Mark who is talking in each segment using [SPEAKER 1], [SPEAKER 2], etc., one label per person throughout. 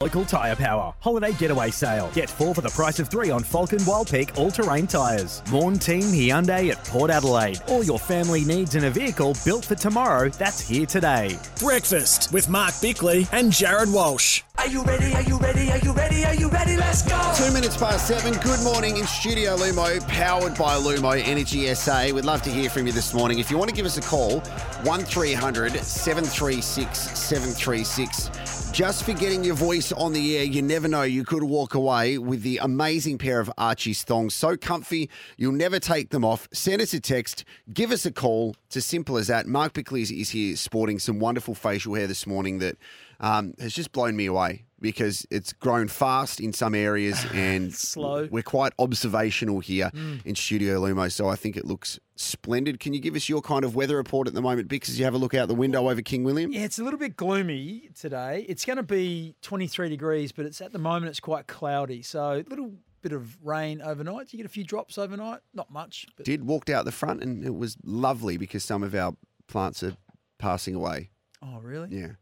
[SPEAKER 1] Local Tyre Power. Holiday Getaway Sale. Get four for the price of three on Falcon Wild Peak all-terrain tyres. Morn Team Hyundai at Port Adelaide. All your family needs in a vehicle built for tomorrow that's here today.
[SPEAKER 2] Breakfast with Mark Bickley and Jared Walsh.
[SPEAKER 3] Are you ready? Are you ready? Are you ready? Are you ready? Let's go!
[SPEAKER 4] Two minutes past seven. Good morning in Studio Lumo, powered by Lumo Energy SA. We'd love to hear from you this morning. If you want to give us a call, 1300 736 736. Just for getting your voice on the air, you never know. You could walk away with the amazing pair of Archie's thongs. So comfy, you'll never take them off. Send us a text, give us a call. It's as simple as that. Mark Bickley is here sporting some wonderful facial hair this morning that um, has just blown me away because it's grown fast in some areas and
[SPEAKER 5] Slow.
[SPEAKER 4] We're quite observational here in Studio Lumo, so I think it looks splendid. Can you give us your kind of weather report at the moment, Bix, as you have a look out the window over King William?
[SPEAKER 5] Yeah, it's a little bit gloomy today. It's going to be 23 degrees, but it's at the moment it's quite cloudy. So a little bit of rain overnight. You get a few drops overnight, not much. But
[SPEAKER 4] Did walked out the front and it was lovely because some of our plants are passing away.
[SPEAKER 5] oh, really?
[SPEAKER 4] Yeah.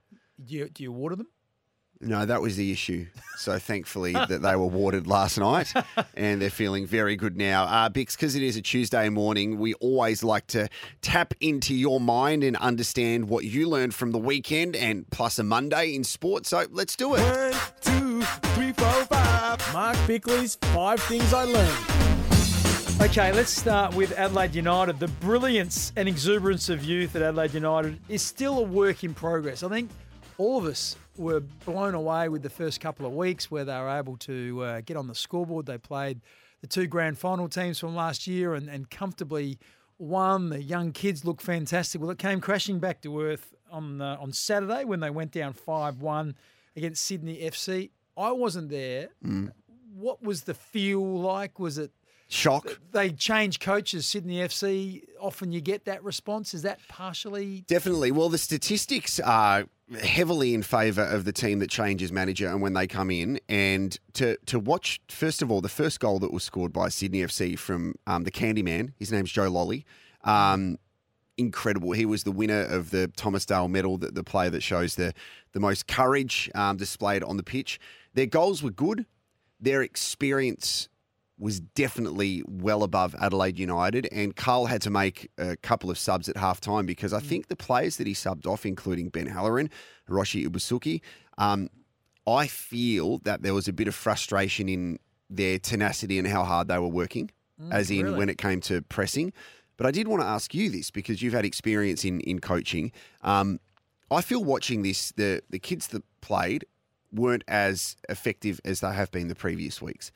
[SPEAKER 5] Do you, do you water them?
[SPEAKER 4] No, that was the issue. So thankfully that they were watered last night and they're feeling very good now. Uh, Bix, because it is a Tuesday morning, we always like to tap into your mind and understand what you learned from the weekend and plus a Monday in sport. So let's do it.
[SPEAKER 2] One, two, three, four, five. Mark Bickley's five things I learned.
[SPEAKER 5] Okay, let's start with Adelaide United. The brilliance and exuberance of youth at Adelaide United is still a work in progress. I think all of us were blown away with the first couple of weeks where they were able to uh, get on the scoreboard. They played the two grand final teams from last year and, and comfortably won. The young kids look fantastic. Well, it came crashing back to earth on uh, on Saturday when they went down five one against Sydney FC. I wasn't there. What was the feel like? Was it
[SPEAKER 4] Shock.
[SPEAKER 5] they change coaches, Sydney FC. Often you get that response. Is that partially?
[SPEAKER 4] Definitely. Well, the statistics are heavily in favour of the team that changes manager and when they come in. And to to watch, first of all, the first goal that was scored by Sydney FC from um, the Candyman. His name's Joe Lolley. Um, incredible. He was the winner of the Thomas Dale Medal, the, the player that shows the the most courage um, displayed on the pitch. Their goals were good. Their experience was definitely well above Adelaide United, and Carl had to make a couple of subs at half time because I think the players that he subbed off, including Ben Halloran, Hiroshi Ibusuki, um, I feel that there was a bit of frustration in their tenacity and how hard they were working, as in
[SPEAKER 5] really?
[SPEAKER 4] when it came to pressing. But I did want to ask you this because you've had experience in in coaching. Um, I feel watching this, the the kids that played weren't as effective as they have been the previous weeks.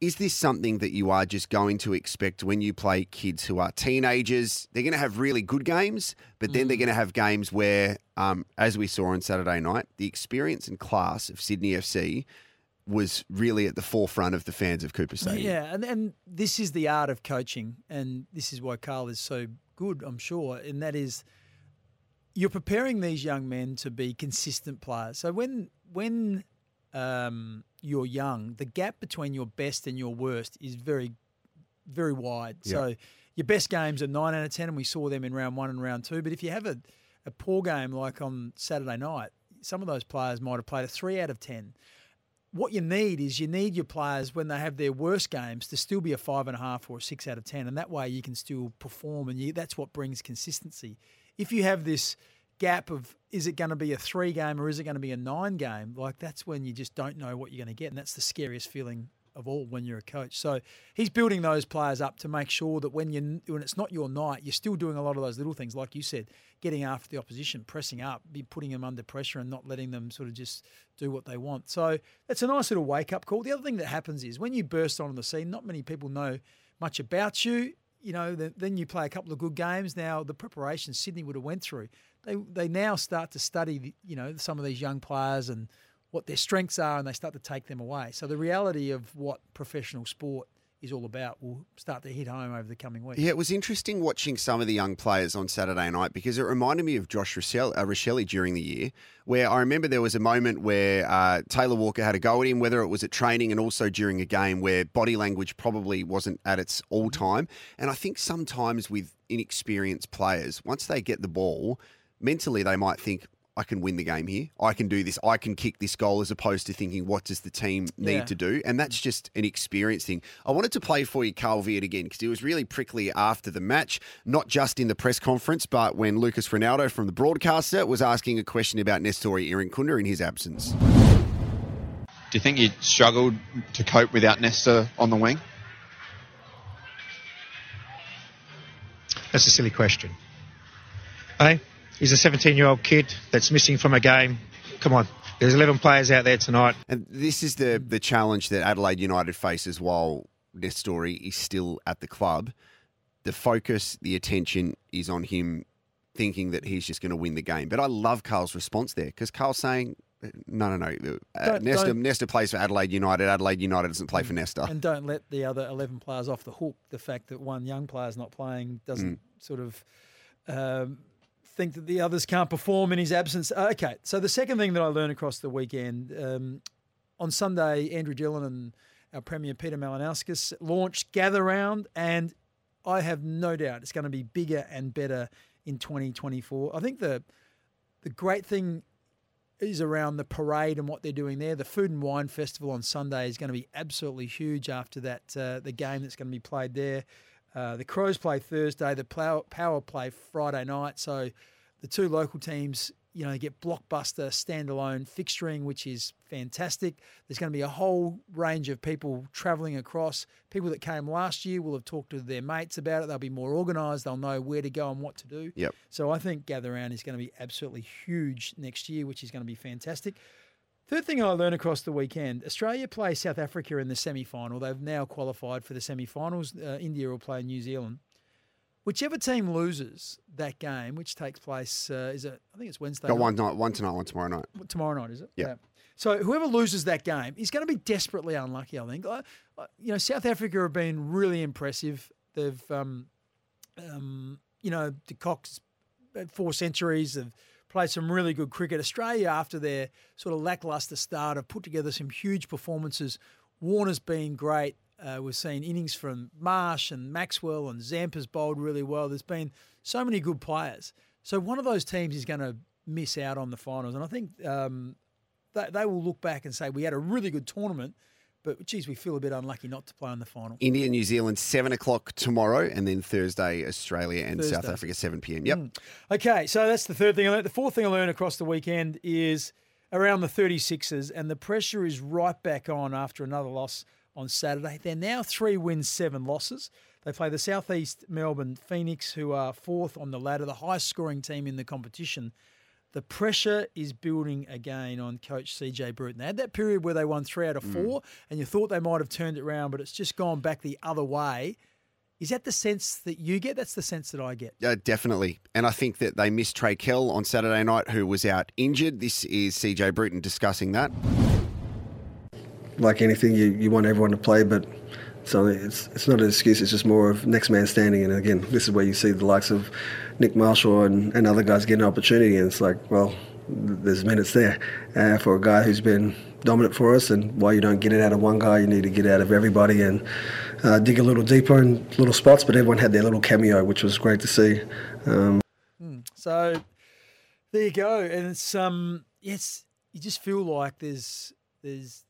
[SPEAKER 4] Is this something that you are just going to expect when you play kids who are teenagers? They're going to have really good games, but then they're
[SPEAKER 5] Mm.
[SPEAKER 4] going to have games where, um, as we saw on Saturday night, the experience and class of Sydney FC was really at the forefront of the fans of Cooper Stadium.
[SPEAKER 5] Yeah, and, and this is the art of coaching, and this is why Carl is so good, I'm sure, and that is you're preparing these young men to be consistent players. So when when um, you're young, the gap between your best and your worst is very very wide. So your best games are nine out of ten, and we saw them in round one and round two. But if you have a, a poor game like on Saturday night, some of those players might have played a three out of ten what you need is you need your players when they have their worst games to still be a five and a half or a six out of ten, and that way you can still perform, and you, that's what brings consistency. If you have this gap of is it going to be a three game or is it going to be a nine game, like that's when you just don't know what you're going to get, and that's the scariest feeling of all when you're a coach. So he's building those players up to make sure that when you when it's not your night, you're still doing a lot of those little things, like you said, getting after the opposition, pressing up, be putting them under pressure, and not letting them sort of just do what they want. So that's a nice little wake up call. The other thing that happens is when you burst onto the scene, not many people know much about you. You know, then, then you play a couple of good games. Now the preparation Sydney would have went through, they they now start to study, you know, some of these young players and what their strengths are, and they start to take them away. So the reality of what professional sport is all about will start to hit home over the coming weeks.
[SPEAKER 4] Yeah, it was interesting watching some of the young players on Saturday night because it reminded me of Josh Rachele, uh, Rachele during the year, where I remember there was a moment where uh, Taylor Walker had a go at him, whether it was at training and also during a game where body language probably wasn't at its all time. And I think sometimes with inexperienced players, once they get the ball, mentally they might think, I can win the game here. I can do this. I can kick this goal as opposed to thinking, what does the team need
[SPEAKER 5] Yeah.
[SPEAKER 4] to do? And that's just an experience thing. I wanted to play for you Carl Veart again because he was really prickly after the match, not just in the press conference, but when Lucas Ronaldo from the broadcaster was asking a question about Nestory Irankunda in his absence.
[SPEAKER 6] Do you think you struggled to cope without Nesta on the wing?
[SPEAKER 7] That's a silly question. Hey, he's a 17 year old kid that's missing from a game. Come on, there's 11 players out there tonight.
[SPEAKER 4] And this is the the challenge that Adelaide United faces while Nestory is still at the club. The focus, the attention is on him thinking that he's just going to win the game. But I love Carl's response there because Carl's saying, no, no, no. Uh,
[SPEAKER 5] Don't-
[SPEAKER 4] Nesta,
[SPEAKER 5] don't-
[SPEAKER 4] Nesta plays for Adelaide United. Adelaide United doesn't play for Nesta.
[SPEAKER 5] And don't let the other 11 players off the hook. The fact that one young player's not playing doesn't
[SPEAKER 4] Mm.
[SPEAKER 5] sort of um, think that the others can't perform in his absence. Uh, okay, so the second thing that I learned across the weekend um, on Sunday, Andrew Dillon and our Premier Peter Malinauskas launched Gather Round, and I have no doubt it's going to be bigger and better in 2024. I think the the great thing is around the parade and what they're doing there. The Food and Wine Festival on Sunday is going to be absolutely huge after that uh, the game that's going to be played there. Uh, the Crows play Thursday. The Power, Power play Friday night. So the two local teams, you know, get blockbuster standalone fixturing, which is fantastic. There's going to be a whole range of people travelling across. People that came last year will have talked to their mates about it. They'll be more organised. They'll know where to go and what to do.
[SPEAKER 4] Yep.
[SPEAKER 5] So I think Gather Round is going to be absolutely huge next year, which is going to be fantastic. Third thing I learned across the weekend Australia play South Africa in the semi final. They've now qualified for the semi finals. Uh, India will play New Zealand. Whichever team loses that game, which takes place, uh, is it? I think it's Wednesday.
[SPEAKER 4] Got
[SPEAKER 5] night.
[SPEAKER 4] one night, one tonight, one tomorrow night.
[SPEAKER 5] Tomorrow night, is it?
[SPEAKER 4] Yeah.
[SPEAKER 5] So whoever loses that game is going to be desperately unlucky. I think. I- you know, South Africa have been really impressive. They've, um, um, you know, de Kock's had four centuries. They've played some really good cricket. Australia, after their sort of lackluster start, have put together some huge performances. Warner's been great. Uh, we've seen innings from Marsh and Maxwell and Zampa's bowled really well. There's been so many good players. So one of those teams is going to miss out on the finals, and I think um, they, they will look back and say we had a really good tournament, but geez, we feel a bit unlucky not to play in the final.
[SPEAKER 4] India, New Zealand, seven o'clock tomorrow, and then Thursday, Australia and South Africa, seven p.m. Yep. Mm.
[SPEAKER 5] Okay, so that's the third thing I learned. The fourth thing I learned across the weekend is around the 36ers, and the pressure is right back on after another loss on Saturday. They're now three wins, seven losses. They play the Southeast Melbourne Phoenix, who are fourth on the ladder, the highest scoring team in the competition. The pressure is building again on coach CJ Bruton. They had that period where they won three out of mm. four, and you thought they might have turned it around, but it's just gone back the other way. Is that the sense that you get? That's the sense that I get.
[SPEAKER 4] Yeah, definitely. And I think that they missed Trey Kell on Saturday night, who was out injured. This is CJ Bruton discussing that.
[SPEAKER 8] like anything, you, you want everyone to play, but so it's it's not an excuse. It's just more of next man standing. And again, this is where you see the likes of Nick Marshall and, and other guys getting an opportunity. And it's like, well, there's minutes there uh, for a guy who's been dominant for us. And while you don't get it out of one guy, you need to get out of everybody and uh, dig a little deeper in little spots. But everyone had their little cameo, which was great to see. Um,
[SPEAKER 5] So there you go, and it's um, yes, you just feel like there's there's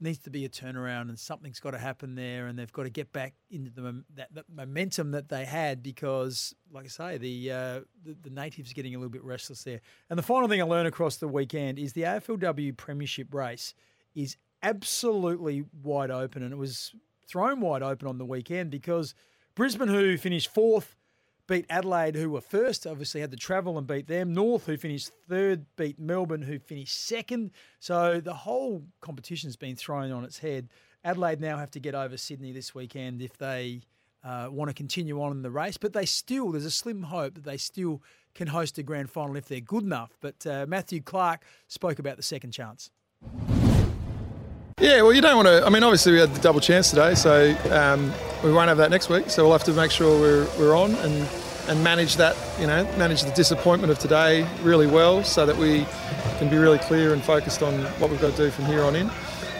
[SPEAKER 5] needs to be a turnaround, and something's got to happen there, and they've got to get back into the that, that momentum that they had because, like I say, the, uh, the the natives getting a little bit restless there. And the final thing I learned across the weekend is the AFLW Premiership race is absolutely wide open, and it was thrown wide open on the weekend because Brisbane, who finished fourth beat Adelaide, who were first, obviously had to travel and beat them. North, who finished third, beat Melbourne, who finished second. So the whole competition's been thrown on its head. Adelaide now have to get over Sydney this weekend if they uh, want to continue on in the race, but they still, there's a slim hope that they still can host a grand final if they're good enough. But uh, Matthew Clarke spoke about the second chance.
[SPEAKER 9] Yeah, well, you don't want to. I mean, obviously, we had the double chance today, so um, we won't have that next week. So we'll have to make sure we're, we're on and and manage that. You know, manage the disappointment of today really well, so that we can be really clear and focused on what we've got to do from here on in.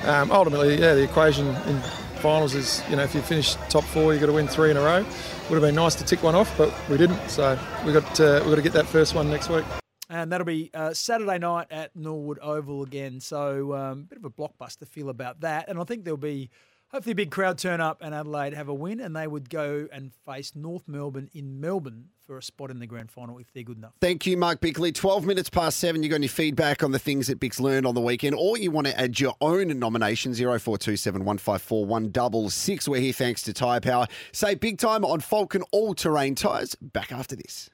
[SPEAKER 9] Um, ultimately, yeah, the equation in finals is you know if you finish top four, you've got to win three in a row. Would have been nice to tick one off, but we didn't. So we got uh, we got to get that first one next week.
[SPEAKER 5] And that'll be uh, Saturday night at Norwood Oval again. So, um, bit of a blockbuster feel about that. And I think there'll be hopefully a big crowd turn up and Adelaide have a win, and they would go and face North Melbourne in Melbourne for a spot in the grand final if they're good enough.
[SPEAKER 4] Thank you, Mark Bickley. 12 minutes past seven. You got any feedback on the things that Bix learned on the weekend, or you want to add your own nomination, 0427 154 166. We're here thanks to Tyre Power. Say big time on Falcon all terrain tyres. Back after this.